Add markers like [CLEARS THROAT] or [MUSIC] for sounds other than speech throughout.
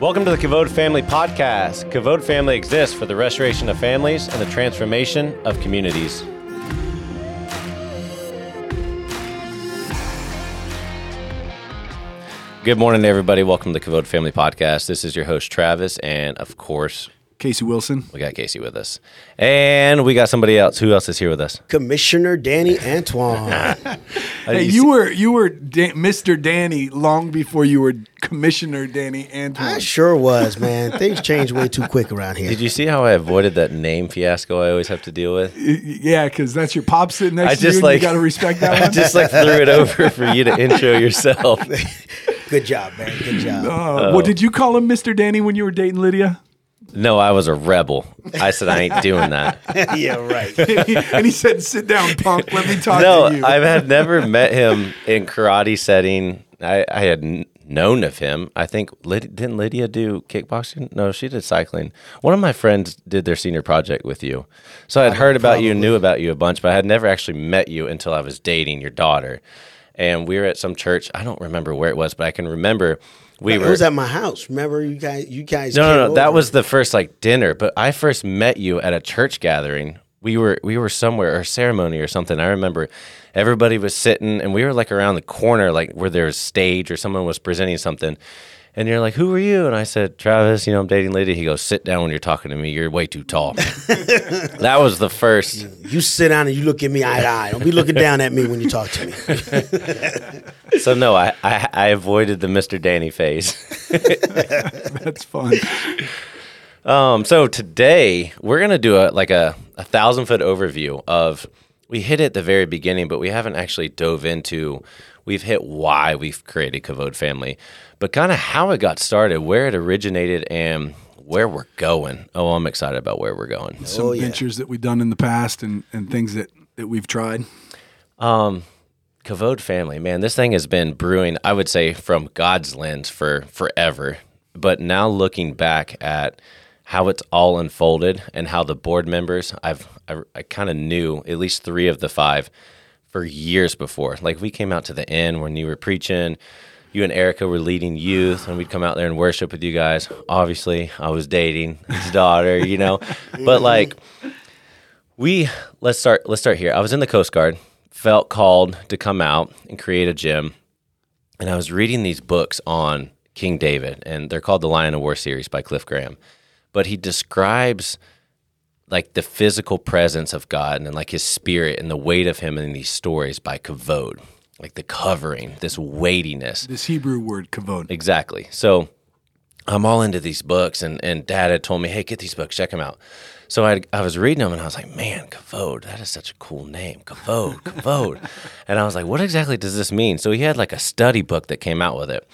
Welcome to the Kavod Family Podcast. Kavod Family exists for the restoration of families and the transformation of communities. Good morning, everybody. Welcome to the Kavod Family Podcast. This is your host, Travis, and of course, Casey Wilson. we got Casey with us. And we got somebody else. Who else is here with us? Commissioner Danny Antoine. [LAUGHS] Hey, you were you were da- Mr. Danny long before you were Commissioner Danny Antoine. I sure was, man. Things change way too quick around here. Did you see how I avoided that name fiasco I always have to deal with? Yeah, because that's your pop sitting next I to you. just and like you got to respect that [LAUGHS] I one. just like threw it over for you to intro yourself. [LAUGHS] Good job, man. Good job. uh, well, did you call him Mr. Danny when you were dating Lydia? No, I was a rebel. I said I ain't doing that. [LAUGHS] yeah, right. [LAUGHS] and, he, said, "Sit down, punk. Let me talk No, to you." No, I had never met him in karate setting. I, I had n- known of him. I think Lyd- didn't Lydia do kickboxing? No, she did cycling. One of my friends did their senior project with you, so I'd uh, heard about you, knew about you a bunch, but I had never actually met you until I was dating your daughter. And we were at some church. I don't remember where it was, but I can remember we it were. was at my house. Remember, you guys. You guys. No, came no, no. That was the first like dinner, but I first met you at a church gathering. We were we were somewhere or ceremony or something. I remember everybody was sitting and we were like around the corner, like where there was stage or someone was presenting something. And you're like, "Who are you?" And I said, "Travis. You know, I'm dating Lydia." He goes, "Sit down when you're talking to me. You're way too tall." [LAUGHS] that was the first. You sit down and you look at me eye to eye. Don't be looking down at me when you talk to me. [LAUGHS] So no, I I, I avoided the Mr. Danny phase. [LAUGHS] that's fun. Um, so today we're gonna do a like a, a thousand foot overview of we hit it at the very beginning, but we haven't actually dove into we've hit why we've created Kavod Family, but kind of how it got started, where it originated, and where we're going. Oh, I'm excited about where we're going. Some Oh, yeah. ventures that we've done in the past and, and things that, that we've tried. Um, Kavod family, man, this thing has been brewing, I would say, from God's lens for forever. But now looking back at how it's all unfolded and how the board members, I've I, I kind of knew at least three of the five for years before. Like we came out to the end when you were preaching, you and Erica were leading youth, and we'd come out there and worship with you guys. Obviously, I was dating his daughter, you know, [LAUGHS] but like we let's start let's start here. I was in the Coast Guard, felt called to come out and create a gym, and I was reading these books on King David, and they're called the Lion of War series by Cliff Graham. But he describes like the physical presence of God and then like his spirit and the weight of him in these stories by kavod, like the covering, this weightiness. This Hebrew word, kavod. Exactly. So I'm all into these books, and, and dad had told me, hey, get these books, check them out. So I, I was reading them, and I was like, man, Kavod, that is such a cool name. Kavod, Kavod. [LAUGHS] and I was like, what exactly does this mean? So he had like a study book that came out with it.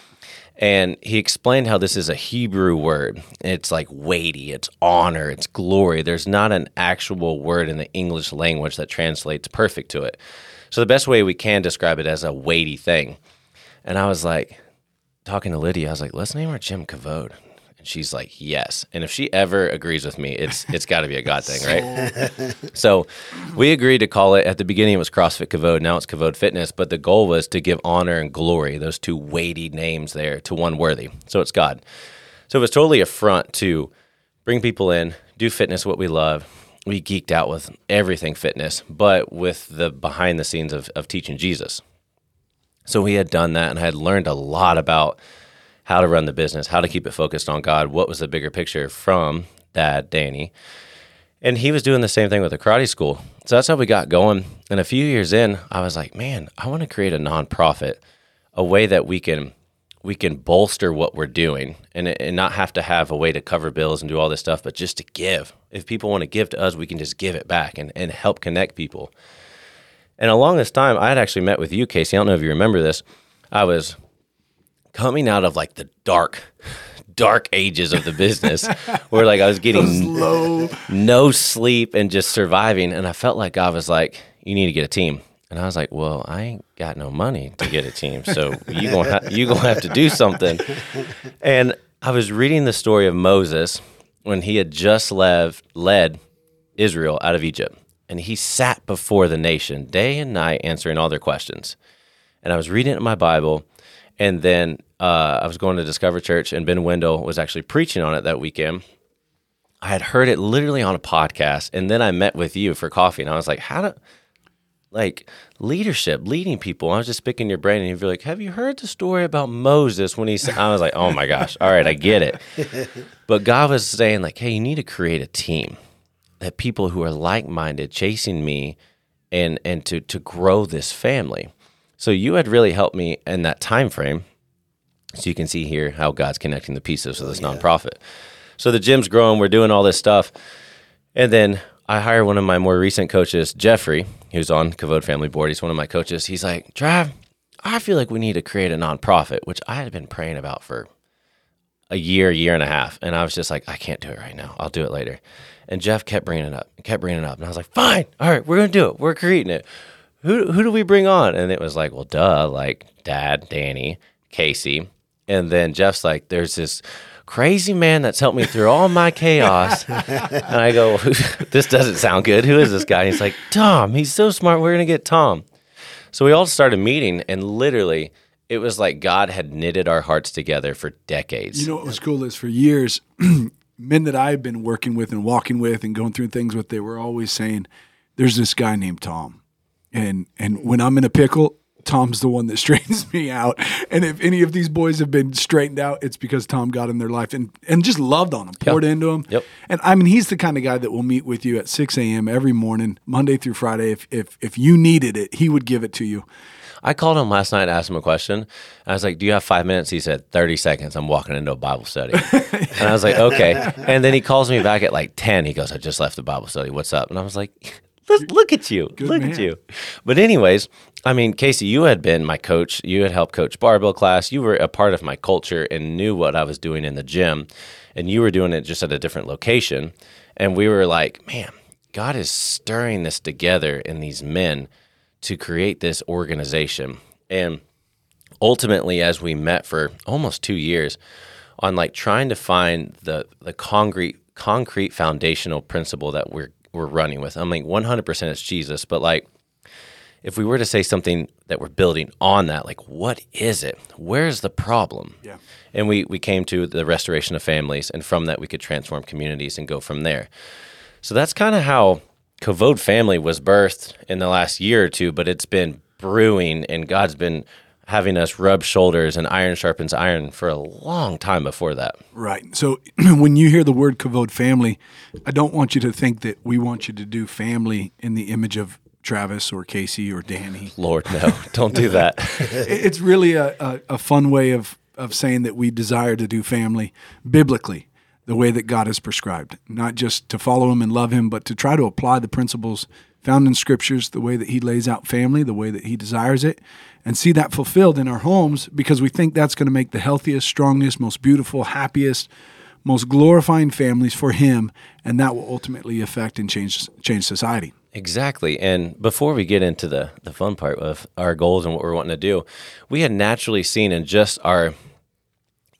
And he explained how this is a Hebrew word. It's like weighty, it's honor, it's glory. There's not an actual word in the English language that translates perfect to it. So the best way we can describe it as a weighty thing. And I was like, talking to Lydia, I was like, let's name our gym Kavod. And she's like, yes. And if she ever agrees with me, it's it's got to be a God thing, right? [LAUGHS] so we agreed to call it, at the beginning it was CrossFit Kavod, now it's Kavod Fitness, but the goal was to give honor and glory, those two weighty names there, to one worthy. So it's God. So it was totally a front to bring people in, do fitness what we love. We geeked out with everything fitness, but with the behind the scenes of, of teaching Jesus. So we had done that and I had learned a lot about how to run the business, how to keep it focused on God, what was the bigger picture from dad, Danny. And he was doing the same thing with the karate school. So that's how we got going. And a few years in, I was like, man, I want to create a nonprofit, a way that we can we can bolster what we're doing and, and not have to have a way to cover bills and do all this stuff, but just to give. If people want to give to us, we can just give it back and, and help connect people. And along this time, I had actually met with you, Casey. I don't know if you remember this. I was coming out of like the dark, dark ages of the business [LAUGHS] where like I was getting Slow. no sleep and just surviving. And I felt like God was like, you need to get a team. And I was like, well, I ain't got no money to get a team. So you gonna ha- you gonna have to do something. And I was reading the story of Moses when he had just led Israel out of Egypt. And he sat before the nation day and night answering all their questions. And I was reading it in my Bible And then uh, I was going to Discover Church, and Ben Wendell was actually preaching on it that weekend. I had heard it literally on a podcast, and then I met with you for coffee, and I was like, "How do like leadership, leading people?" I was just picking your brain, and you'd be like, "Have you heard the story about Moses when he?" Said, I was like, "Oh my gosh! All right, I get it." [LAUGHS] But God was saying like, "Hey, you need to create a team that people who are like-minded, chasing me, and and to to grow this family." So you had really helped me in that time frame. So you can see here how God's connecting the pieces of oh, this nonprofit. So the gym's growing, we're doing all this stuff. And then I hire one of my more recent coaches, Jeffrey, who's on Kavod Family Board. He's one of my coaches. He's like, Trav, I feel like we need to create a nonprofit, which I had been praying about for a year, year and a half. And I was just like, I can't do it right now. I'll do it later. And Jeff kept bringing it up, kept bringing it up. And I was like, fine. All right, we're going to do it. We're creating it. Who, who do we bring on? And it was like, well, duh, like dad, Danny, Casey. And then Jeff's like, there's this crazy man that's helped me through all my chaos. [LAUGHS] and I go, [LAUGHS] this doesn't sound good. Who is this guy? He's like, Tom. He's so smart. We're going to get Tom. So we all started meeting, and literally, it was like God had knitted our hearts together for decades. You know what was cool is for years, [CLEARS THROAT] men that I've been working with and walking with and going through things with, they were always saying, "There's this guy named Tom," and and when I'm in a pickle, Tom's the one that [LAUGHS] straightens me out. And if any of these boys have been straightened out, it's because Tom got in their life and, and just loved on them, poured Yep. into them. Yep. And I mean, he's the kind of guy that will meet with you at 6 a.m. every morning, Monday through Friday. If, if, if you needed it, he would give it to you. I called him last night asked him a question. I was like, Do you have five minutes? He said, 30 seconds. I'm walking into a Bible study. [LAUGHS] and I was like, Okay. And then he calls me back at like 10. He goes, I just left the Bible study. What's up? And I was like, Look, look at you. look man. at you. But, anyways, I mean, Casey, you had been my coach. You had helped coach barbell class. You were a part of my culture and knew what I was doing in the gym. And you were doing it just at a different location. And we were like, Man, God is stirring this together in these men to create this organization. And ultimately, as we met for almost two years on like trying to find the the concrete concrete foundational principle that we're we're running with. I mean, 100% it's Jesus, but like if we were to say something that we're building on that, like what is it? Where's the problem? Yeah. And we we came to the restoration of families, and from that we could transform communities and go from there. So that's kind of how Kavod Family was birthed in the last year or two, but it's been brewing, and God's been having us rub shoulders and iron sharpens iron for a long time before that. Right. So [CLEARS THROAT] when you hear the word Kavod family, I don't want you to think that we want you to do family in the image of Travis or Casey or Danny. Lord, no, [LAUGHS] don't do that. [LAUGHS] It's really a, a, a fun way of, of saying that we desire to do family biblically, the way that God has prescribed, not just to follow Him and love Him, but to try to apply the principles found in scriptures, the way that He lays out family, the way that He desires it, and see that fulfilled in our homes because we think that's going to make the healthiest, strongest, most beautiful, happiest, most glorifying families for Him, and that will ultimately affect and change change society. Exactly. And before we get into the, the fun part of our goals and what we're wanting to do, we had naturally seen in just our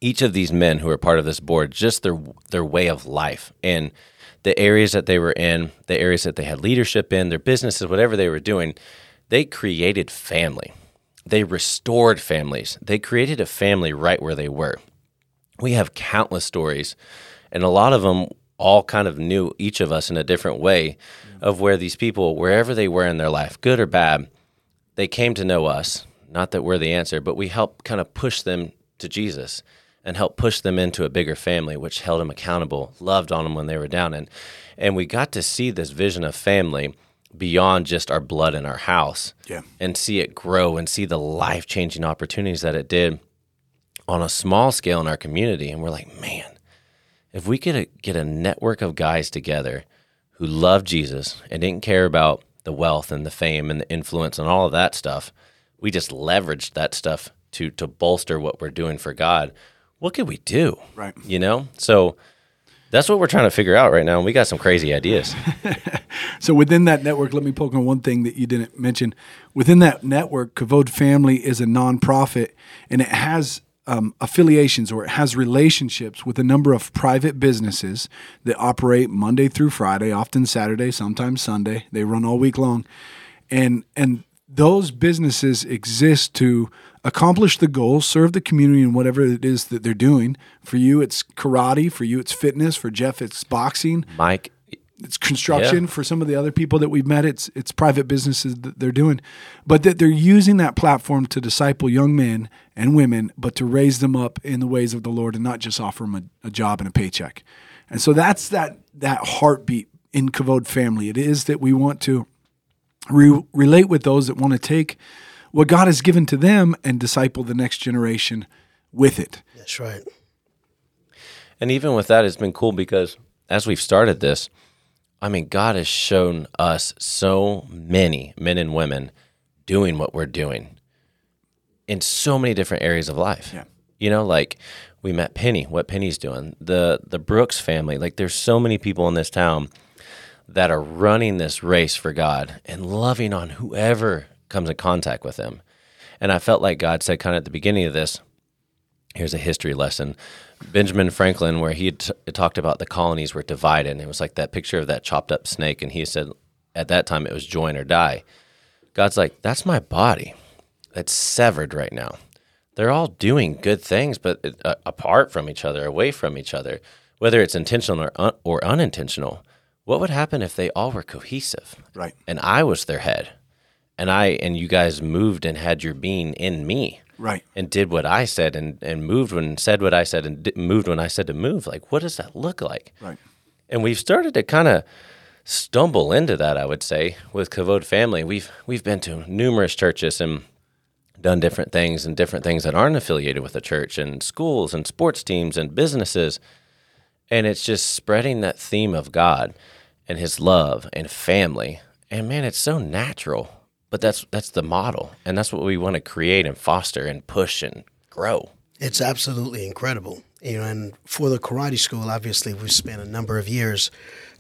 each of these men who are part of this board, just their their way of life and the areas that they were in, the areas that they had leadership in, their businesses, whatever they were doing, they created family. They restored families. They created a family right where they were. We have countless stories, and a lot of them all kind of knew each of us in a different way of where these people, wherever they were in their life, good or bad, they came to know us. Not that we're the answer, but we help kind of push them to Jesus and help push them into a bigger family, which held them accountable, loved on them when they were down. And, and we got to see this vision of family beyond just our blood in our house Yeah. and see it grow and see the life changing opportunities that it did on a small scale in our community. And we're like, man, if we could uh, get a network of guys together who loved Jesus and didn't care about the wealth and the fame and the influence and all of that stuff, we just leveraged that stuff to to bolster what we're doing for God. What could we do? Right. You know? So that's what we're trying to figure out right now. And we got some crazy ideas. [LAUGHS] So within that network, let me poke on one thing that you didn't mention. Within that network, Kavod Family is a nonprofit, and it has um, affiliations or it has relationships with a number of private businesses that operate Monday through Friday, often Saturday, sometimes Sunday. They run all week long, and and those businesses exist to accomplish the goals, serve the community in whatever it is that they're doing. For you, it's karate. For you, it's fitness. For Jeff, it's boxing. Mike, It's construction. Yeah. For some of the other people that we've met, it's it's private businesses that they're doing, but that they're using that platform to disciple young men and women, but to raise them up in the ways of the Lord and not just offer them a, a job and a paycheck. And so that's that that heartbeat in Kavod family. It is that we want to re- relate with those that want to take what God has given to them and disciple the next generation with it. That's right. And even with that, it's been cool because as we've started this, I mean, God has shown us so many men and women doing what we're doing in so many different areas of life. Yeah. You know, like we met Penny, what Penny's doing, the the Brooks family. Like there's so many people in this town that are running this race for God and loving on whoever comes in contact with them. And I felt like God said kind of at the beginning of this, here's a history lesson. Benjamin Franklin, where he t- talked about the colonies were divided, and it was like that picture of that chopped up snake, and he said at that time it was join or die. God's like, that's my body that's severed right now. They're all doing good things, but it, uh, apart from each other, away from each other, whether it's intentional or, un- or unintentional. What would happen if they all were cohesive? Right. And I was their head, and I and you guys moved and had your being in me Right. and did what I said and, and moved when said what I said and di- moved when I said to move. Like, what does that look like? Right. And we've started to kind of stumble into that, I would say, with Kavod family. We've we've been to numerous churches and done different things and different things that aren't affiliated with the church and schools and sports teams and businesses. And it's just spreading that theme of God and his love and family. And man, it's so natural. But that's that's the model. And that's what we want to create and foster and push and grow. It's absolutely incredible. You know, and for the karate school, obviously, we've spent a number of years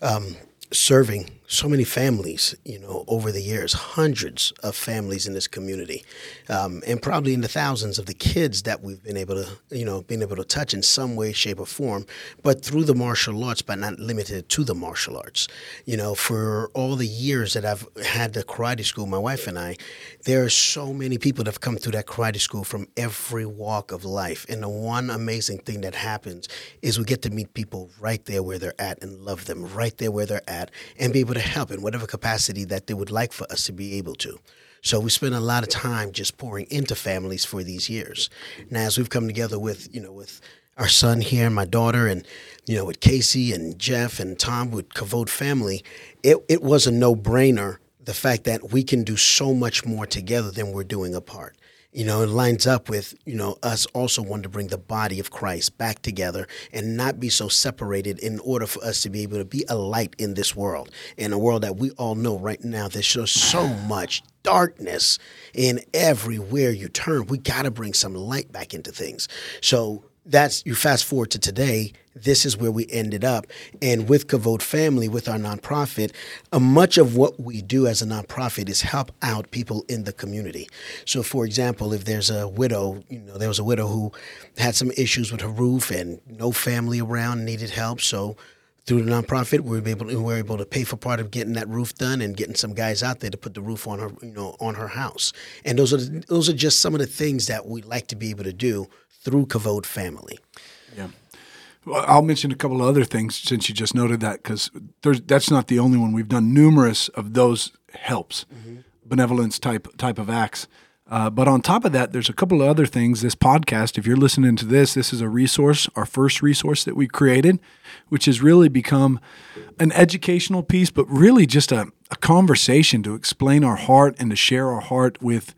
um, serving so many families. You know, over the years, hundreds of families in this community, um, and probably in the thousands of the kids that we've been able to, you know, been able to touch in some way, shape, or form. But through the martial arts, but not limited to the martial arts. You know, for all the years that I've had the karate school, my wife and I, there are so many people that have come through that karate school from every walk of life. And the one amazing thing that happens is we get to meet people right there where they're at and love them right there where they're at and be able to help in whatever capacity that they would like for us to be able to. So we spent a lot of time just pouring into families for these years. Now, as we've come together with, you know, with our son here, my daughter, and you know, with Casey and Jeff and Tom with Kavod family, it, it was a no brainer. The fact that we can do so much more together than we're doing apart. You know, it lines up with, you know, us also wanting to bring the body of Christ back together and not be so separated in order for us to be able to be a light in this world. In a world that we all know right now, there's just so much darkness in everywhere you turn. We got to bring some light back into things. So that's you fast forward to today this is where we ended up. And with kavod family with our nonprofit uh, much of what we do as a nonprofit is help out people in the community. So for example if there's a widow you know there was a widow who had some issues with her roof and no family around needed help. So through the nonprofit, we were able to, we were able to pay for part of getting that roof done and getting some guys out there to put the roof on her, you know, on her house. And those are the, those are just some of the things that we like to be able to do through Kavod family. Yeah. Well, I'll mention a couple of other things since you just noted that because that's not the only one. We've done numerous of those helps, mm-hmm. benevolence type type of acts. Uh, but on top of that, there's a couple of other things. This podcast, if you're listening to this, this is a resource, our first resource that we created, which has really become an educational piece, but really just a, a conversation to explain our heart and to share our heart with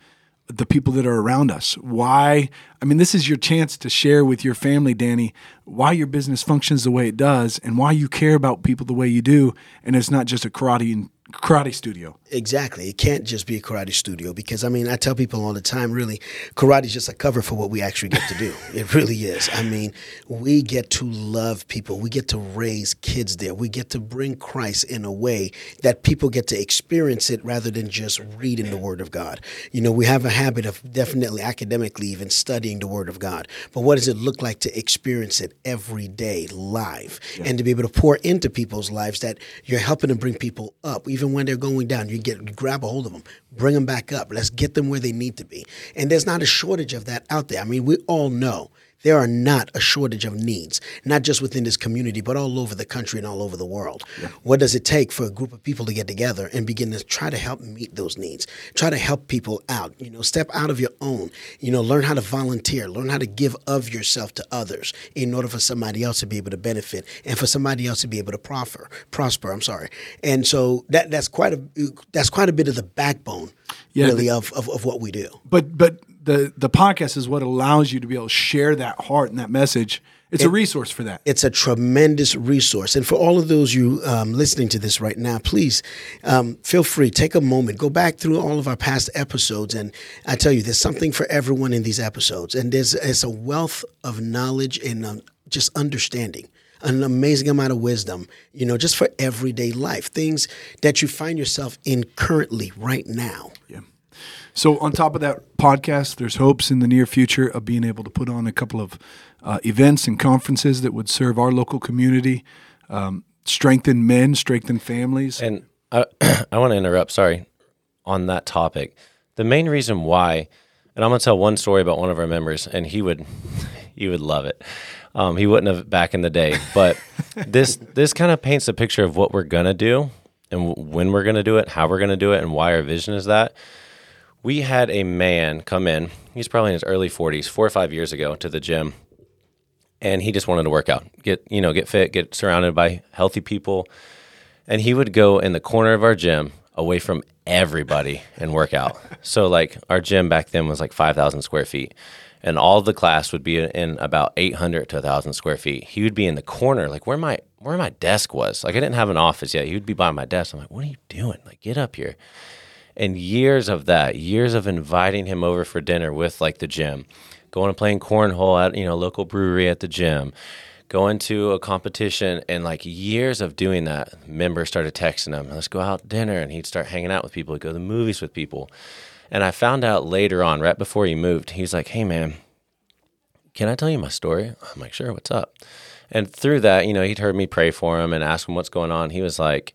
the people that are around us. Why? I mean, this is your chance to share with your family, Danny, why your business functions the way it does and why you care about people the way you do. And it's not just a karate karate studio. Exactly. It can't just be a karate studio because I mean, I tell people all the time, really, karate is just a cover for what we actually get to do. [LAUGHS] it really is. I mean, we get to love people. We get to raise kids there. We get to bring Christ in a way that people get to experience it rather than just reading the Word of God. You know, we have a habit of definitely academically even studying the Word of God. But what does it look like to experience it every day live yeah. and to be able to pour into people's lives that you're helping to bring people up, even when they're going down? You're get grab a hold of them, bring them back up. Let's get them where they need to be. And there's not a shortage of that out there. I mean, we all know there are not a shortage of needs, not just within this community, but all over the country and all over the world. Yeah. What does it take for a group of people to get together and begin to try to help meet those needs? Try to help people out. You know, step out of your own. You know, learn how to volunteer. Learn how to give of yourself to others in order for somebody else to be able to benefit and for somebody else to be able to prosper. Prosper. I'm sorry. And so that that's quite a that's quite a bit of the backbone, yeah, really, of, of of what we do. But but the the podcast is what allows you to be able to share that heart and that message. It's it, a resource for that. It's a tremendous resource, and for all of those you um, listening to this right now, please um, feel free take a moment, go back through all of our past episodes, and I tell you, there's something for everyone in these episodes, and there's it's a wealth of knowledge and um, just understanding an amazing amount of wisdom, you know, just for everyday life, things that you find yourself in currently right now. Yeah. So, on top of that podcast, there's hopes in the near future of being able to put on a couple of uh, events and conferences that would serve our local community, um, strengthen men, strengthen families. And [CLEARS THROAT] I, I want to interrupt, sorry, on that topic. The main reason why, and I'm going to tell one story about one of our members, and he would, [LAUGHS] he would love it. Um, he wouldn't have back in the day, but [LAUGHS] this this kind of paints a picture of what we're gonna do and when we're gonna do it, how we're gonna do it, and why our vision is that we had a man come in. He's probably in his early 40s, four or five years ago, to the gym, and he just wanted to work out, get you know, get fit, get surrounded by healthy people, and he would go in the corner of our gym, away from everybody, and work out. so like our gym back then was like 5,000 square feet. And all the class would be in about 800 to 1,000 square feet. He would be in the corner, like where my where my desk was. Like I didn't have an office yet. He would be by my desk. I'm like, what are you doing? Like get up here and years of that, years of inviting him over for dinner with like the gym, going and playing cornhole at you know local brewery at the gym, going to a competition, and like years of doing that. Members started texting him, "Let's go out to dinner," and he'd start hanging out with people, he'd go to the movies with people. And I found out later on, right before he moved, he's like, "Hey man, can I tell you my story?" I'm like, "Sure, what's up?" And through that, you know, he'd heard me pray for him and ask him what's going on. He was like,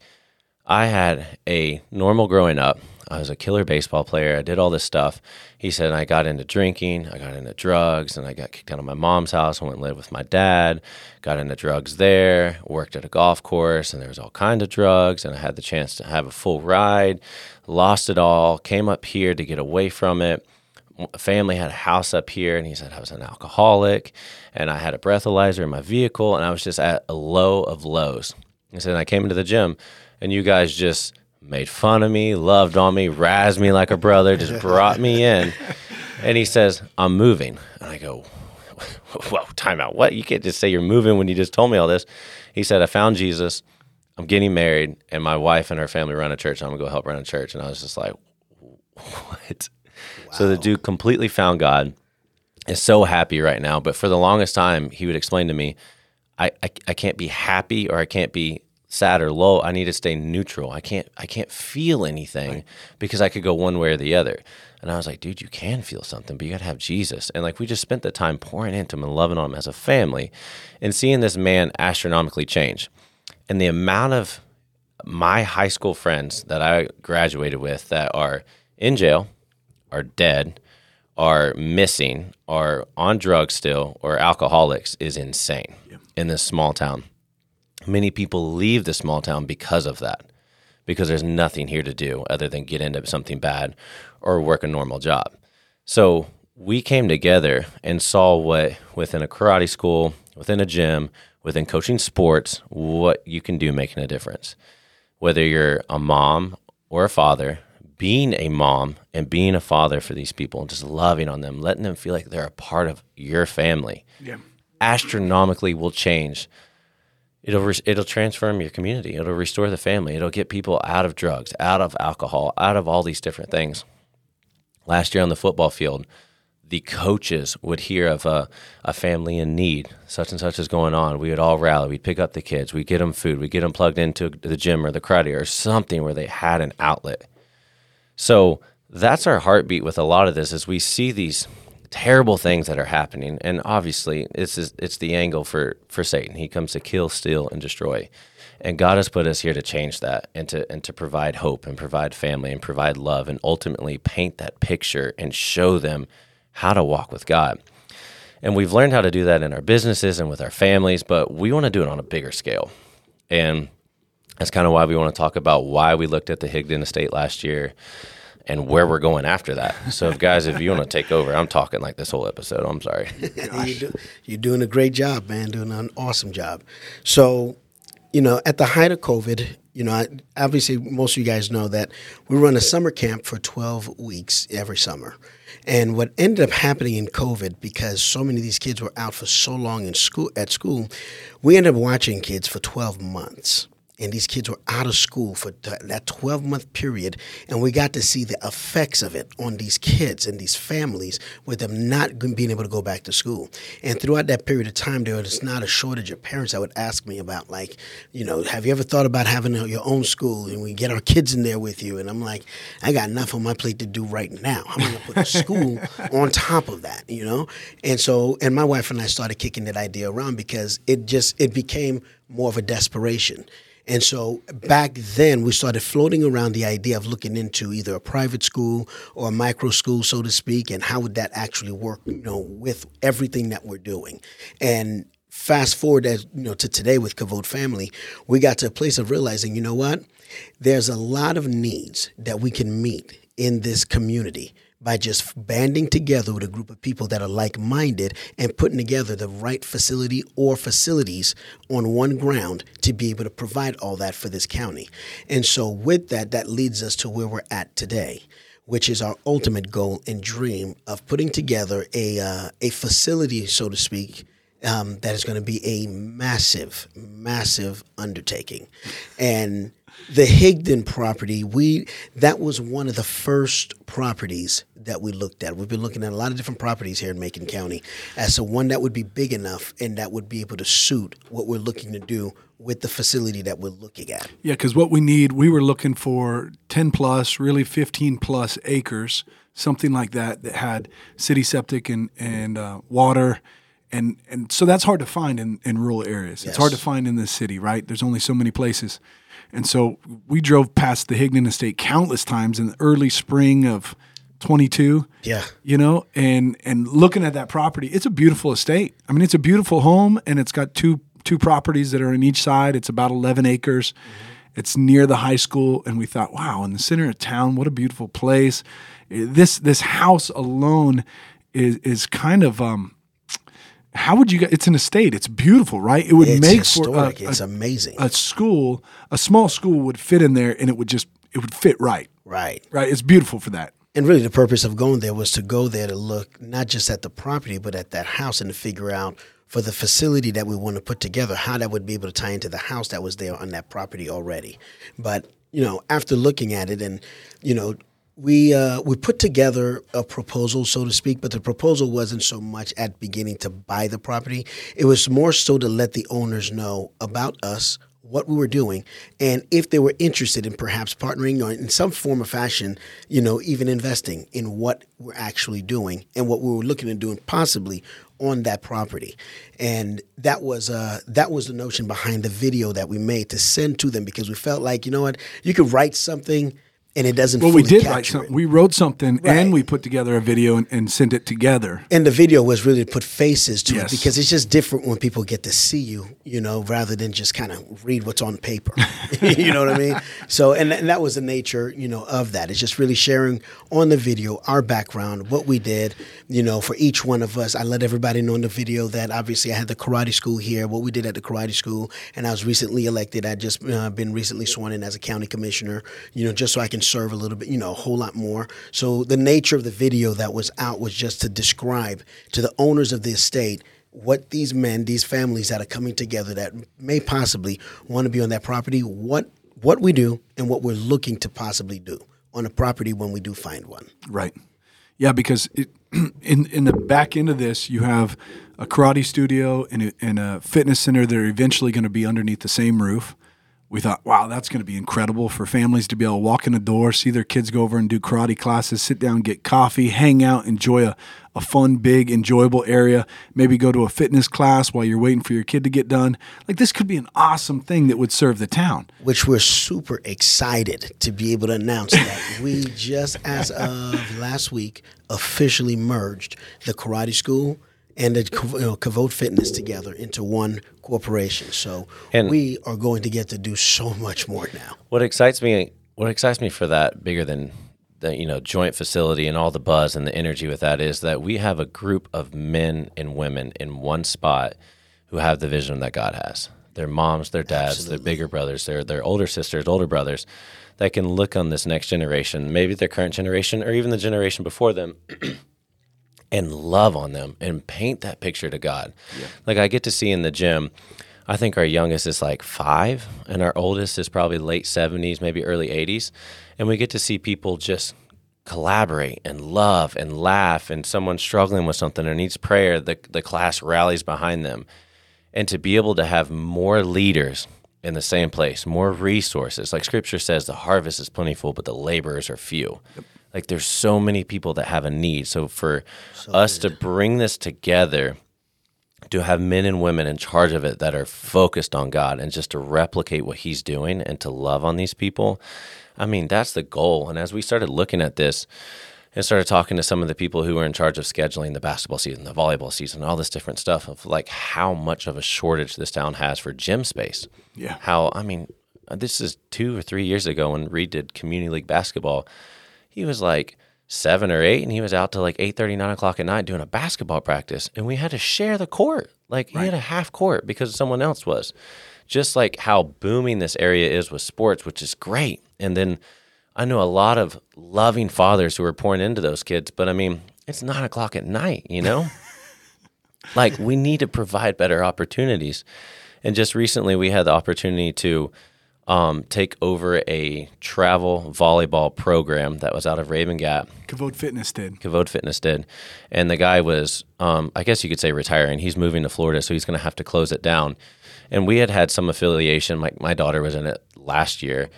I had a normal growing up. I was a killer baseball player. I did all this stuff. He said I got into drinking, I got into drugs, and I got kicked out of my mom's house. I went and lived with my dad, got into drugs there, worked at a golf course, and there was all kinds of drugs. And I had the chance to have a full ride, lost it all, came up here to get away from it. Family had a house up here, and he said I was an alcoholic, and I had a breathalyzer in my vehicle, and I was just at a low of lows. He said I came into the gym, and you guys just made fun of me, loved on me, razzed me like a brother, just [LAUGHS] brought me in. And he says, I'm moving. And I go, [LAUGHS] Whoa, time out. What? You can't just say you're moving when you just told me all this. He said, I found Jesus. I'm getting married, and my wife and her family run a church. I'm going to go help run a church. And I was just like, What? Wow. So the dude completely found God, is so happy right now. But for the longest time, he would explain to me, I, I, I can't be happy or I can't be sad or low, I need to stay neutral. I can't I can't feel anything right. because I could go one way or the other. And I was like, dude, you can feel something, but you got to have Jesus. And like we just spent the time pouring into him and loving on him as a family and seeing this man astronomically change. And the amount of my high school friends that I graduated with that are in jail, are dead, are missing, are on drugs still, or alcoholics is insane yeah. in this small town. Many people leave the small town because of that, because there's nothing here to do other than get into something bad or work a normal job. So we came together and saw what within a karate school, within a gym, within coaching sports, what you can do making a difference. Whether you're a mom or a father, being a mom and being a father for these people and just loving on them, letting them feel like they're a part of your family, yeah. astronomically will change It'll re- it'll transform your community. It'll restore the family. It'll get people out of drugs, out of alcohol, out of all these different things. Last year on the football field, the coaches would hear of a, a family in need, such and such is going on. We would all rally. We'd pick up the kids. We'd get them food. We'd get them plugged into the gym or the karate or something where they had an outlet. So that's our heartbeat with a lot of this is we see these terrible things that are happening. And obviously, it's it's the angle for for Satan. He comes to kill, steal, and destroy. And God has put us here to change that and to and to provide hope and provide family and provide love and ultimately paint that picture and show them how to walk with God. And we've learned how to do that in our businesses and with our families, but we want to do it on a bigger scale. And that's kind of why we want to talk about why we looked at the Higdon estate last year and where we're going after that. So, if guys, if you want to take over, I'm talking like this whole episode. I'm sorry. [LAUGHS] you do, you're doing a great job, man. Doing an awesome job. So, you know, at the height of COVID, you know, I, obviously most of you guys know that we run a summer camp for 12 weeks every summer. And what ended up happening in COVID, because so many of these kids were out for so long in school at school, we ended up watching kids for 12 months and these kids were out of school for that 12 month period and we got to see the effects of it on these kids and these families with them not being able to go back to school. And throughout that period of time there was not a shortage of parents that would ask me about like you know have you ever thought about having your own school and we get our kids in there with you? And i'm like i got enough on my plate to do right now. I'm going to put a school [LAUGHS] on top of that you know? And so and my wife and i started kicking that idea around because it just it became more of a desperation and so back then, we started floating around the idea of looking into either a private school or a micro school, so to speak, and how would that actually work, you know, with everything that we're doing. And fast forward as you know to today with Kavod family, we got to a place of realizing, you know what? There's a lot of needs that we can meet in this community by just banding together with a group of people that are like minded and putting together the right facility or facilities on one ground to be able to provide all that for this county. And so, with that, that leads us to where we're at today. Which is our ultimate goal and dream of putting together a uh, a facility, so to speak, um, that is going to be a massive, massive undertaking. And the Higdon property, we that was one of the first properties that we looked at. We've been looking at a lot of different properties here in Macon County as to one that would be big enough and that would be able to suit what we're looking to do with the facility that we're looking at. Yeah, because what we need, we were looking for 10 plus, really 15 plus acres, something like that, that had city septic and, and uh, water. And, and so that's hard to find in, in rural areas. Yes. It's hard to find in the city, right? There's only so many places. And so we drove past the Higdon estate countless times in the early spring of 22. Yeah. You know, and and looking at that property, it's a beautiful estate. I mean, it's a beautiful home and it's got two two properties that are in each side. It's about 11 acres. Mm-hmm. It's near the high school and we thought, wow, in the center of town, what a beautiful place. This this house alone is is kind of um how would you get it's an estate it's beautiful right? It would it's make historic. for a, it's amazing. a school a small school would fit in there and it would just it would fit right. Right. Right it's beautiful for that. And really the purpose of going there was to go there to look not just at the property but at that house and to figure out for the facility that we want to put together how that would be able to tie into the house that was there on that property already. But you know after looking at it and you know we uh, we put together a proposal, so to speak, but the proposal wasn't so much at beginning to buy the property. It was more so to let the owners know about us, what we were doing, and if they were interested in perhaps partnering or in some form or fashion, you know, even investing in what we're actually doing and what we were looking at doing possibly on that property. And that was uh, that was the notion behind the video that we made to send to them because we felt like, you know what, you could write something and it doesn't. Well, we did write something. We wrote something, right. and we put together a video and, and, sent it together. And the video was really to put faces to yes. it because it's just different when people get to see you, you know, rather than just kind of read what's on paper. [LAUGHS] you know what I mean? So, and, and that was the nature, you know, of that. It's just really sharing on the video our background, what we did, you know, for each one of us. I let everybody know in the video that obviously I had the karate school here, what we did at the karate school, and I was recently elected. I just uh, been recently sworn in as a county commissioner, you know, just so I can serve a little bit, you know, a whole lot more. So the nature of the video that was out was just to describe to the owners of the estate what these men, these families that are coming together that may possibly want to be on that property, what what we do and what we're looking to possibly do on a property when we do find one. Right. Yeah, because it, [CLEARS THROAT] in in the back end of this, you have a karate studio and a, and a fitness center that are eventually going to be underneath the same roof we thought, wow, that's going to be incredible for families to be able to walk in the door, see their kids go over and do karate classes, sit down, get coffee, hang out, enjoy a, a fun, big, enjoyable area, maybe go to a fitness class while you're waiting for your kid to get done. Like, this could be an awesome thing that would serve the town. Which we're super excited to be able to announce that [LAUGHS] we just, as of last week, officially merged the karate school and the you know, Kavod Fitness together into one corporation. So And- we are going to get to do so much more now. What excites me, what excites me for that, bigger than the you know joint facility and all the buzz and the energy with that, is that we have a group of men and women in one spot who have the vision that God has. Their moms, their dads, their bigger brothers, their their older sisters, older brothers, that can look on this next generation, maybe their current generation, or even the generation before them, [CLEARS THROAT] and love on them and paint that picture to God. Like I get to see in the gym, I think our youngest is like five, and our oldest is probably late 70s, maybe early 80s. And we get to see people just collaborate and love and laugh. And someone struggling with something or needs prayer, the, the class rallies behind them. And to be able to have more leaders in the same place, more resources. Like scripture says, the harvest is plentiful, but the laborers are few. Like there's so many people that have a need. So for us to bring this together, to have men and women in charge of it that are focused on God and just to replicate what He's doing and to love on these people, I mean, that's the goal. And as we started looking at this and started talking to some of the people who were in charge of scheduling the basketball season, the volleyball season, all this different stuff of like how much of a shortage this town has for gym space. Yeah. How, I mean, this is two or three years ago when Reed did community league basketball. He was like seven or eight and he was out till like eight thirty, nine o'clock at night doing a basketball practice. And we had to share the court. Like he had a half court because someone else was. Just like how booming this area is with sports, which is great. And then I know a lot of loving fathers who are pouring into those kids, but I mean, it's nine o'clock at night, you know? [LAUGHS] like we need to provide better opportunities. And just recently we had the opportunity to um, take over a travel volleyball program that was out of Rabun Gap. Kavod Fitness did. Kavod Fitness did. And the guy was, um, I guess you could say, retiring. He's moving to Florida, so he's going to have to close it down. And we had had some affiliation. Like my daughter was in it last year,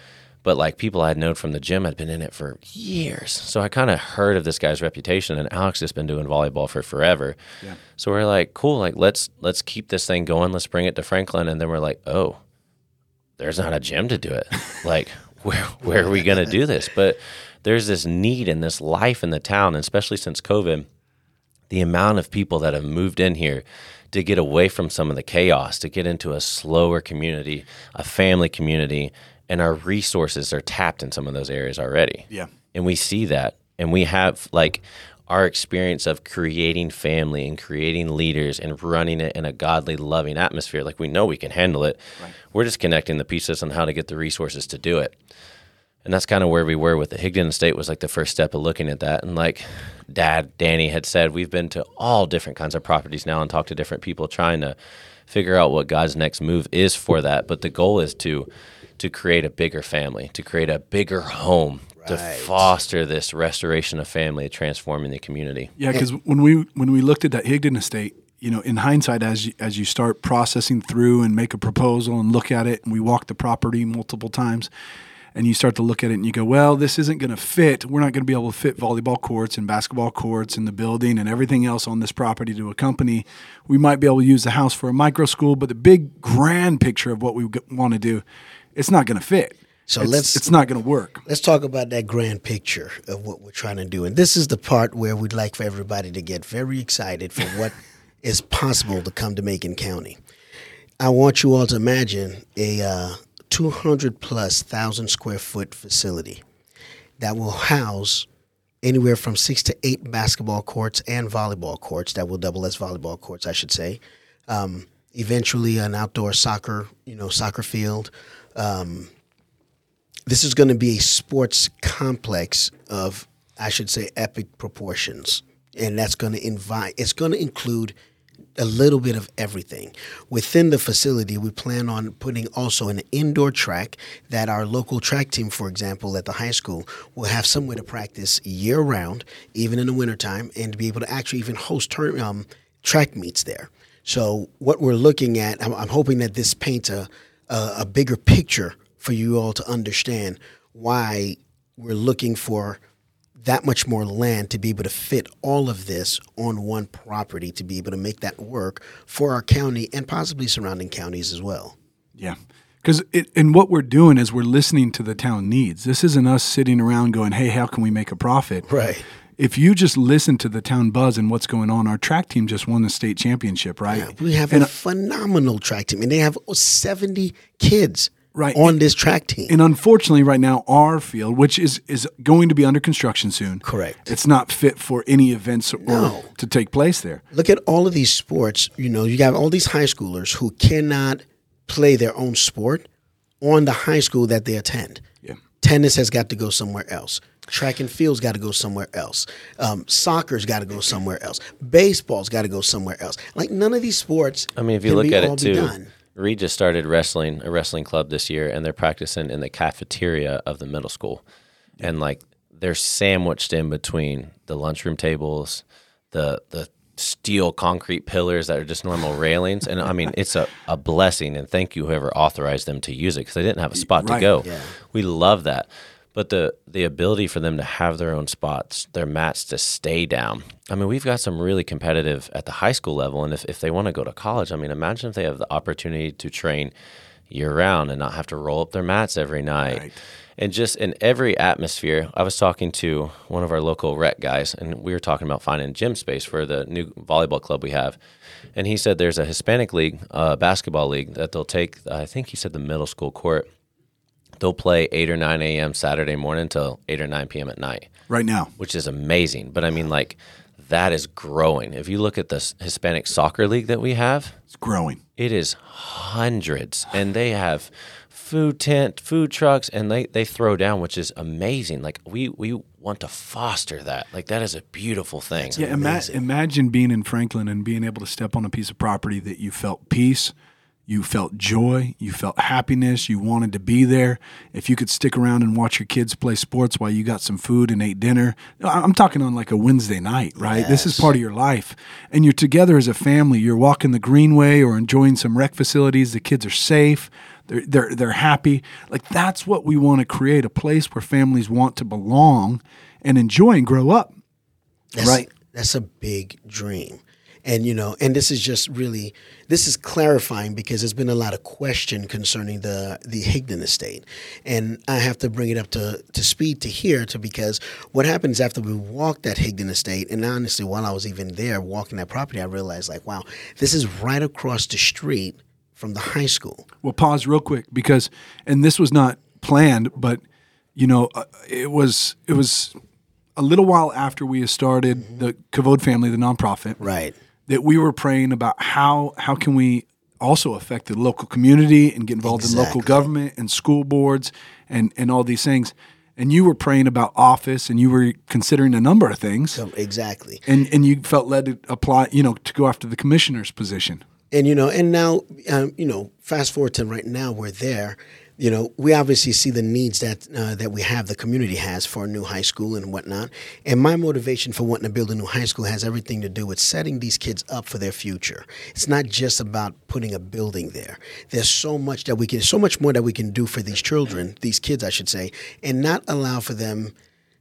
but like people I had known from the gym had been in it for years. So I kind of heard of this guy's reputation. And Alex has been doing volleyball for forever. Yeah. So we're like, cool. Like let's let's keep this thing going. Let's bring it to Franklin. And then we're like, oh, there's not a gym to do it. like, [LAUGHS] where where are we going to do this? But there's this need and this life in the town, and especially since COVID, the amount of people that have moved in here to get away from some of the chaos, to get into a slower community, a family community, and our resources are tapped in some of those areas already. Yeah. And we see that. And we have like our experience of creating family and creating leaders and running it in a godly, loving atmosphere. Like we know we can handle it. We're just connecting the pieces on how to get the resources to do it. And that's kind of where we were with the Higdon Estate was like the first step of looking at that. And like dad, Danny had said, we've been to all different kinds of properties now and talked to different people trying to figure out what God's next move is for that. But the goal is to to create a bigger family, to create a bigger home, to foster this restoration of family, transforming the community. Yeah, because when we when we looked at that Higdon estate, you know, in hindsight, as you, as you start processing through and make a proposal and look at it, and we walk the property multiple times, and you start to look at it and you go, well, this isn't going to fit. We're not going to be able to fit volleyball courts and basketball courts and the building and everything else on this property to a company. We might be able to use the house for a micro school, but the big grand picture of what we want to do, it's not going to fit. So It's- let's- It's not going to work. Let's talk about that grand picture of what we're trying to do. And this is the part where we'd like for everybody to get very excited for what [LAUGHS] is possible to come to Macon County. I want you all to imagine a uh, 200 plus thousand square foot facility that will house anywhere from six to eight basketball courts and volleyball courts that will double as volleyball courts, I should say. Um, eventually, an outdoor soccer, you know, soccer field. Um, this is going to be a sports complex of, I should say, epic proportions, and that's going to invite. It's going to include a little bit of everything. Within the facility, we plan on putting also an indoor track that our local track team, for example, at the high school, will have somewhere to practice year round, even in the wintertime, and to be able to actually even host turn, um, track meets there. So, what we're looking at, I'm, I'm hoping that this paints a, a, a bigger picture for you all to understand why we're looking for that much more land to be able to fit all of this on one property to be able to make that work for our county and possibly surrounding counties as well. Yeah. Because and what we're doing is we're listening to the town needs. This isn't us sitting around going, "Hey, how can we make a profit?" Right. If you just listen to the town buzz and what's going on, our track team just won the state championship, right? Yeah, we have and, a phenomenal track team, and they have seventy kids Right. on this track team. and unfortunately, right now, our field, which is is going to be under construction soon, Correct. It's not fit for any events or No. to take place there. Look at all of these sports. You know, you have all these high schoolers who cannot play their own sport on the high school that they attend. Yeah. Tennis has got to go somewhere else. Track and field's got to go somewhere else. Um, soccer's got to go somewhere else. Baseball's got to go somewhere else. Like none of these sports. I mean, if you can look be at it too, done. Reed just started wrestling, a wrestling club this year, and they're practicing in the cafeteria of the middle school. And like they're sandwiched in between the lunchroom tables, the the steel concrete pillars that are just normal railings. And I mean, it's a, a blessing. And thank you, whoever authorized them to use it, because they didn't have a spot Right, to go. yeah. We love that. But the the ability for them to have their own spots, their mats to stay down. I mean, we've got some really competitive at the high school level, and if, if they want to go to college, I mean, imagine if they have the opportunity to train year round and not have to roll up their mats every night. Right. And just in every atmosphere, I was talking to one of our local rec guys, and we were talking about finding gym space for the new volleyball club we have. And he said there's a Hispanic league, uh, basketball league, that they'll take, I think he said the middle school court they'll play 8 or 9 a.m. Saturday morning till 8 or 9 p.m. at night, Right now, which is amazing. But I mean, like, that is growing. If you look at the Hispanic soccer league that we have, it's growing. it is hundreds. And they have food tent, food trucks, and they, they throw down, which is amazing. Like, we, we want to foster that. Like, that is a beautiful thing. Yeah, ima- imagine being in Franklin and being able to step on a piece of property that you felt peace, you felt joy, you felt happiness, you wanted to be there. If you could stick around and watch your kids play sports while you got some food and ate dinner, I'm talking on like a Wednesday night, right? This is part of your life. And you're together as a family. You're walking the greenway or enjoying some rec facilities. The kids are safe. They're, they're, they're happy. Like that's what we want to create a place where families want to belong and enjoy and grow up. That's, Right. That's a big dream. And you know, and this is just really this is clarifying because there's been a lot of question concerning the the Higdon estate. And I have to bring it up to, to speed to here to because what happens after we walked that Higdon estate, and honestly while I was even there walking that property, I realized like, wow, this is right across the street from the high school. Well, pause real quick because, and this was not planned, but you know, uh, it was it was a little while after we had started the Kavod family, the nonprofit, Right. That we were praying about how how can we also affect the local community and get involved in local government and school boards and and all these things. And you were praying about office, and you were considering a number of things, So exactly. and and you felt led to apply, you know, to go after the commissioner's position. and you know and now um, you know fast forward to right now we're there you know we obviously see the needs that uh, that we have the community has for a new high school and whatnot. And my motivation for wanting to build a new high school has everything to do with setting these kids up for their future. It's not just about putting a building there. There's so much that we can so much more that we can do for these children these kids i should say and not allow for them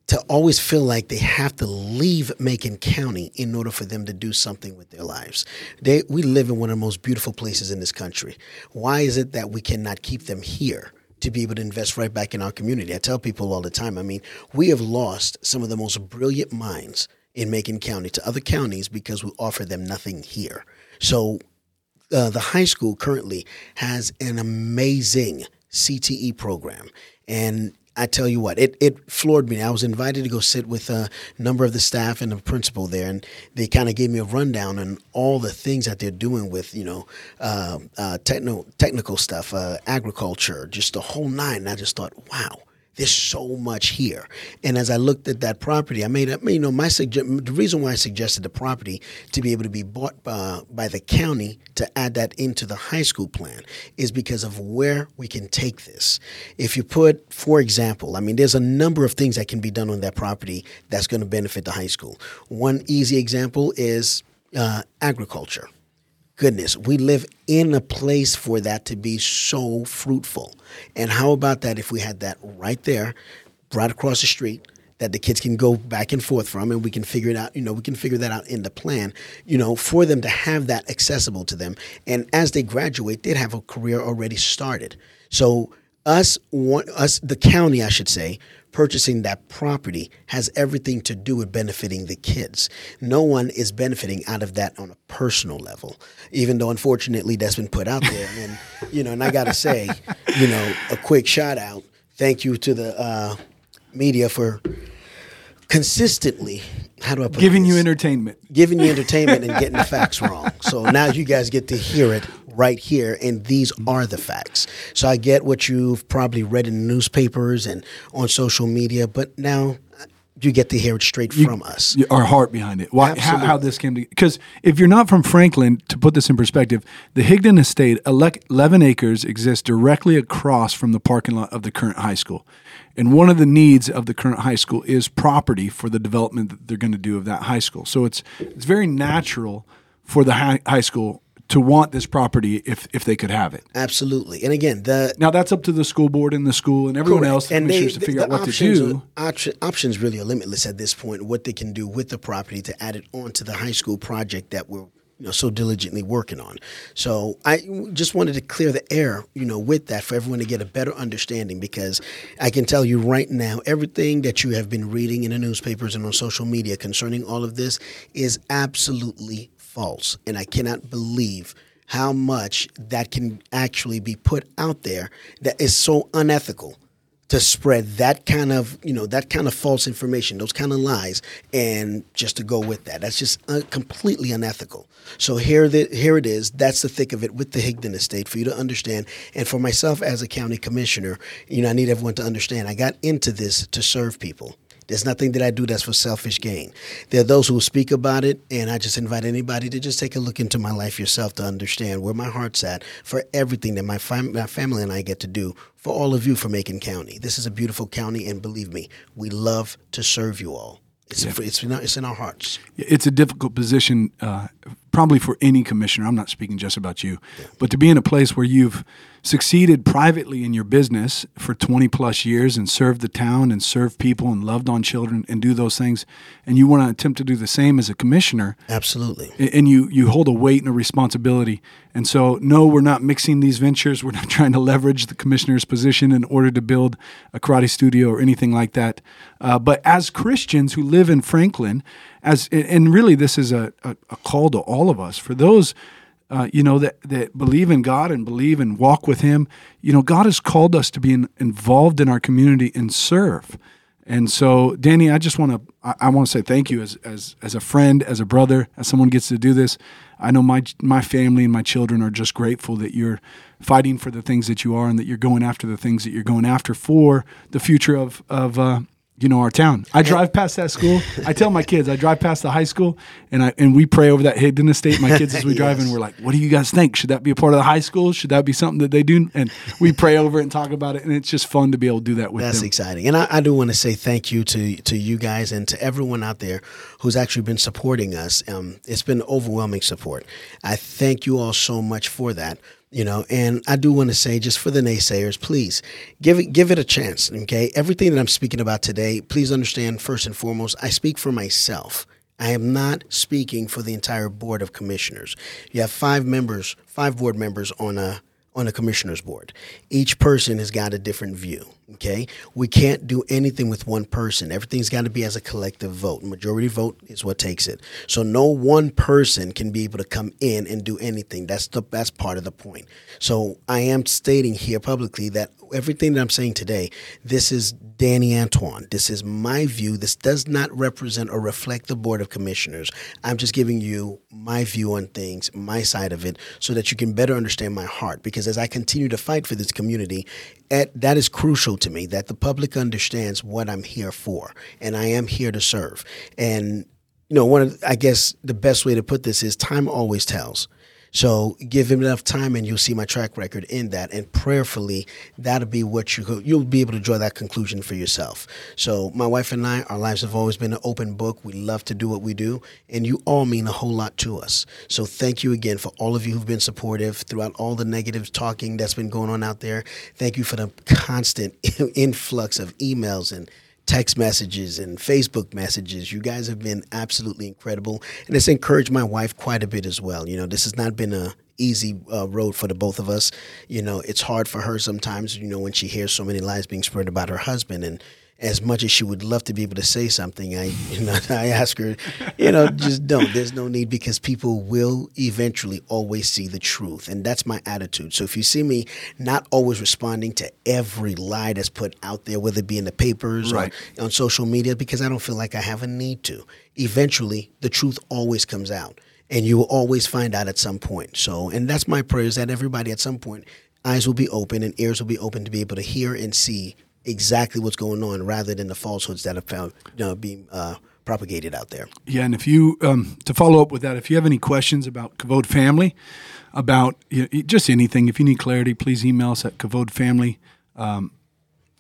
to always feel like they have to leave Macon County in order for them to do something with their lives. They, we live in one of the most beautiful places in this country. Why is it that we cannot keep them here? To be able to invest right back in our community. I tell people all the time, I mean, we have lost some of the most brilliant minds in Macon County to other counties because we offer them nothing here. So uh, the high school currently has an amazing CTE program, and I tell you what, it, it floored me. I was invited to go sit with a number of the staff and the principal there, and they kind of gave me a rundown on all the things that they're doing with, you know, uh, uh, techno, technical stuff, uh, agriculture, just the whole nine. And I just thought, wow, there's so much here. And as I looked at that property, I made you know, my sugge- the reason why I suggested the property to be able to be bought uh, by the county to add that into the high school plan is because of where we can take this. If you put, for example, I mean, there's a number of things that can be done on that property that's going to benefit the high school. One easy example is uh, agriculture goodness, we live in a place for that to be so fruitful. And how about that if we had that right there, right across the street? That the kids can go back and forth from, and we can figure it out. You know, we can figure that out in the plan. You know, for them to have that accessible to them, and as they graduate, they'd have a career already started. So us, us, the county, I should say, purchasing that property has everything to do with benefiting the kids. No one is benefiting out of that on a personal level, even though unfortunately that's been put out there. And you know, and I gotta say, you know, a quick shout out. Thank you to the uh, media for consistently. How do I put Giving this? you entertainment. giving you [LAUGHS] entertainment and getting the facts wrong. So now you guys get to hear it right here, and these are the facts. So I get what you've probably read in the newspapers and on social media, but now you get to hear it straight from us. our heart behind it. Why, how, how this came to because if you're not from Franklin, to put this in perspective, the Higdon Estate, 11 acres, exists directly across from the parking lot of the current high school. And one of the needs of the current high school is property for the development that they're going to do of that high school. So it's it's very natural for the high, high school to want this property if if they could have it. Absolutely. And again, the Now that's up to the school board and the school and everyone Correct. else, the and they, to figure the out what to do. Are, option, options really are limitless at this point. What they can do with the property to add it onto the high school project that we're you know so diligently working on. So I just wanted to clear the air, you know, with that for everyone to get a better understanding because I can tell you right now, everything that you have been reading in the newspapers and on social media concerning all of this is absolutely false, and I cannot believe how much that can actually be put out there that is so unethical to spread that kind of you know that kind of false information those kind of lies and just to go with that. That's just uh, completely unethical. So here the, here it is. That's the thick of it with the Higdon estate for you to understand. And for myself as a county commissioner you know I need everyone to understand I got into this to serve people there's nothing that I do that's for selfish gain. There are those who will speak about it, and I just invite anybody to just take a look into my life yourself to understand where my heart's at for everything that my, fam- my family and I get to do for all of you for Macon County. This is a beautiful county, and believe me, we love to serve you all. It's, it's, in our, it's in our hearts. it's a difficult position, uh, probably for any commissioner. I'm not speaking just about you, but to be in a place where you've succeeded privately in your business for 20 plus years and served the town and served people and loved on children and do those things, and you want to attempt to do the same as a commissioner, Absolutely. and you you hold a weight and a responsibility. And so, no, we're not mixing these ventures. We're not [LAUGHS] trying to leverage the commissioner's position in order to build a karate studio or anything like that. Uh, but as Christians who live in Franklin, as and really, this is a, a, a call to all of us for those. Uh, you know that that believe in God and believe and walk with Him. You know, God has called us to be in, involved in our community and serve. And so, Danny, I just want to I, I want to say thank you as as as a friend, as a brother, as someone gets to do this. I know my my family and my children are just grateful that you're fighting for the things that you are and that you're going after the things that you're going after for the future of of uh, you know our town. I drive past that school. I tell my kids I drive past the high school and I and we pray over that Higdon estate. My kids as we drive and we're like, what do you guys think? Should that be a part of the high school? Should that be something that they do? And we pray over it and talk about it, and it's just fun to be able to do that with them. That's them. exciting, and I, I do want to say thank you to to you guys and to everyone out there who's actually been supporting us. Um, it's been overwhelming support. I thank you all so much for that. You know, and I do want to say, just for the naysayers, please give it give it a chance. Okay, everything that I'm speaking about today, please understand. First and foremost, I speak for myself. I am not speaking for the entire board of commissioners. You have five members, five board members on a on a commissioner's board. Each person has got a different view. Okay, we can't do anything with one person. Everything's got to be as a collective vote. Majority vote is what takes it. So no one person can be able to come in and do anything. That's the that's part of the point. So I am stating here publicly that everything that I'm saying today, this is Danny Antoine. This is my view. This does not represent or reflect the Board of Commissioners. I'm just giving you my view on things, my side of it, so that you can better understand my heart. Because as I continue to fight for this community, at, that is crucial to me that the public understands what I'm here for, and I am here to serve. And you know, one of I guess the best way to put this is time always tells. So give him enough time, and you'll see my track record in that. And prayerfully, that'll be what you you'll be able to draw that conclusion for yourself. So my wife and I, our lives have always been an open book. We love to do what we do, and you all mean a whole lot to us. So thank you again for all of you who've been supportive throughout all the negative talking that's been going on out there. Thank you for the constant [LAUGHS] influx of emails and text messages and Facebook messages. You guys have been absolutely incredible, and it's encouraged my wife quite a bit as well. You know, this has not been a easy uh, road for the both of us. You know, it's hard for her sometimes. You know, when she hears so many lies being spread about her husband and as much as she would love to be able to say something, I [LAUGHS] you know I ask her, you know, just don't. There's no need because people will eventually always see the truth, and that's my attitude. So if you see me not always responding to every lie that's put out there, whether it be in the papers right. or on social media, because I don't feel like I have a need to. Eventually, the truth always comes out, and you will always find out at some point. So, and that's my prayer is that everybody at some point eyes will be open and ears will be open to be able to hear and see exactly what's going on rather than the falsehoods that are found you know, being uh, propagated out there. Yeah, and if you um, to follow up with that, if you have any questions about Kavod family, about you know, just anything, if you need clarity, please email us at Kavod family. Um,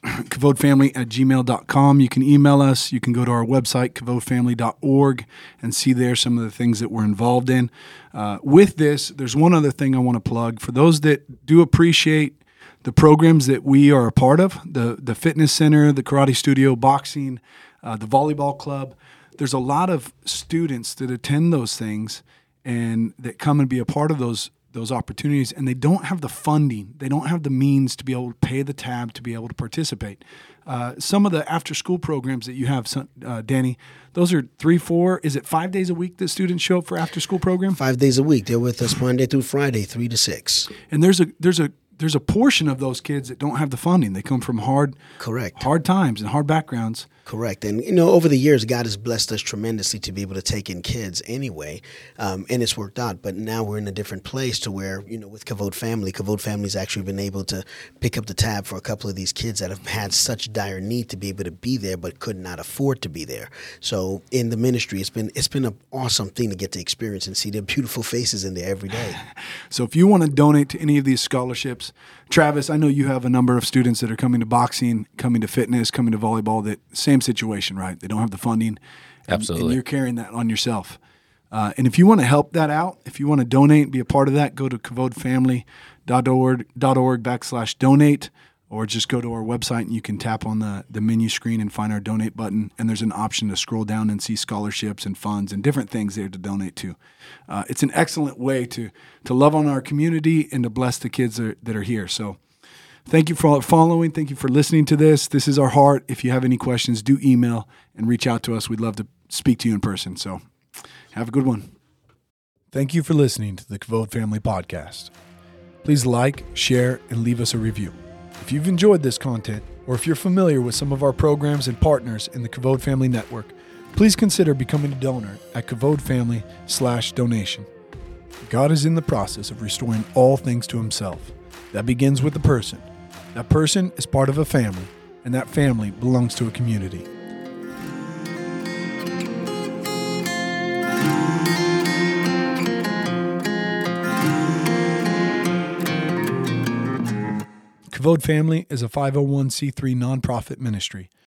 [CLEARS THROAT] KavodFamily at gmail.com. You can email us. You can go to our website, kavodfamily.org, and see there some of the things that we're involved in. Uh, with this, there's one other thing I want to plug. For those that do appreciate the programs that we are a part of the, the fitness center, the karate studio, boxing, uh, the volleyball club. There's a lot of students that attend those things and that come and be a part of those those opportunities and they don't have the funding. They don't have the means to be able to pay the tab to be able to participate. Uh, some of the after school programs that you have uh, danny those are three four is it five days a week that students show up for after school program? Five days a week. They're with us monday through friday three to six. And there's a there's a there's a portion of those kids that don't have the funding. They come from hard, correct, hard times and hard backgrounds. Correct, and you know, over the years, God has blessed us tremendously to be able to take in kids anyway, um, and it's worked out. But now we're in a different place to where you know, with Kavod Family, Kavod Family's actually been able to pick up the tab for a couple of these kids that have had such dire need to be able to be there, but could not afford to be there. So in the ministry, it's been it's been an awesome thing to get to experience and see their beautiful faces in there every day. [LAUGHS] so if you want to donate to any of these scholarships Travis, I know you have a number of students that are coming to boxing, coming to fitness, coming to volleyball. That same situation, right? They don't have the funding. And, Absolutely. And you're carrying that on yourself. Uh, and if you want to help that out, if you want to donate, be a part of that, go to kavodfamily.org .org backslash donate or just go to our website and you can tap on the, the menu screen and find our donate button. And there's an option to scroll down and see scholarships and funds and different things there to donate to. Uh, it's an excellent way to, to love on our community and to bless the kids that are, that are here. So thank you for following. Thank you for listening to this. This is our heart. If you have any questions, do email and reach out to us. We'd love to speak to you in person. So have a good one. Thank you for listening to the Kavod Family Podcast. Please like, share, and leave us a review. If you've enjoyed this content, or if you're familiar with some of our programs and partners in the Kavod Family Network, please consider becoming a donor at kavodfamily slash donation. God is in the process of restoring all things to himself. That begins with the person. That person is part of a family, and that family belongs to a community. Kavod Family is a 501c3 nonprofit ministry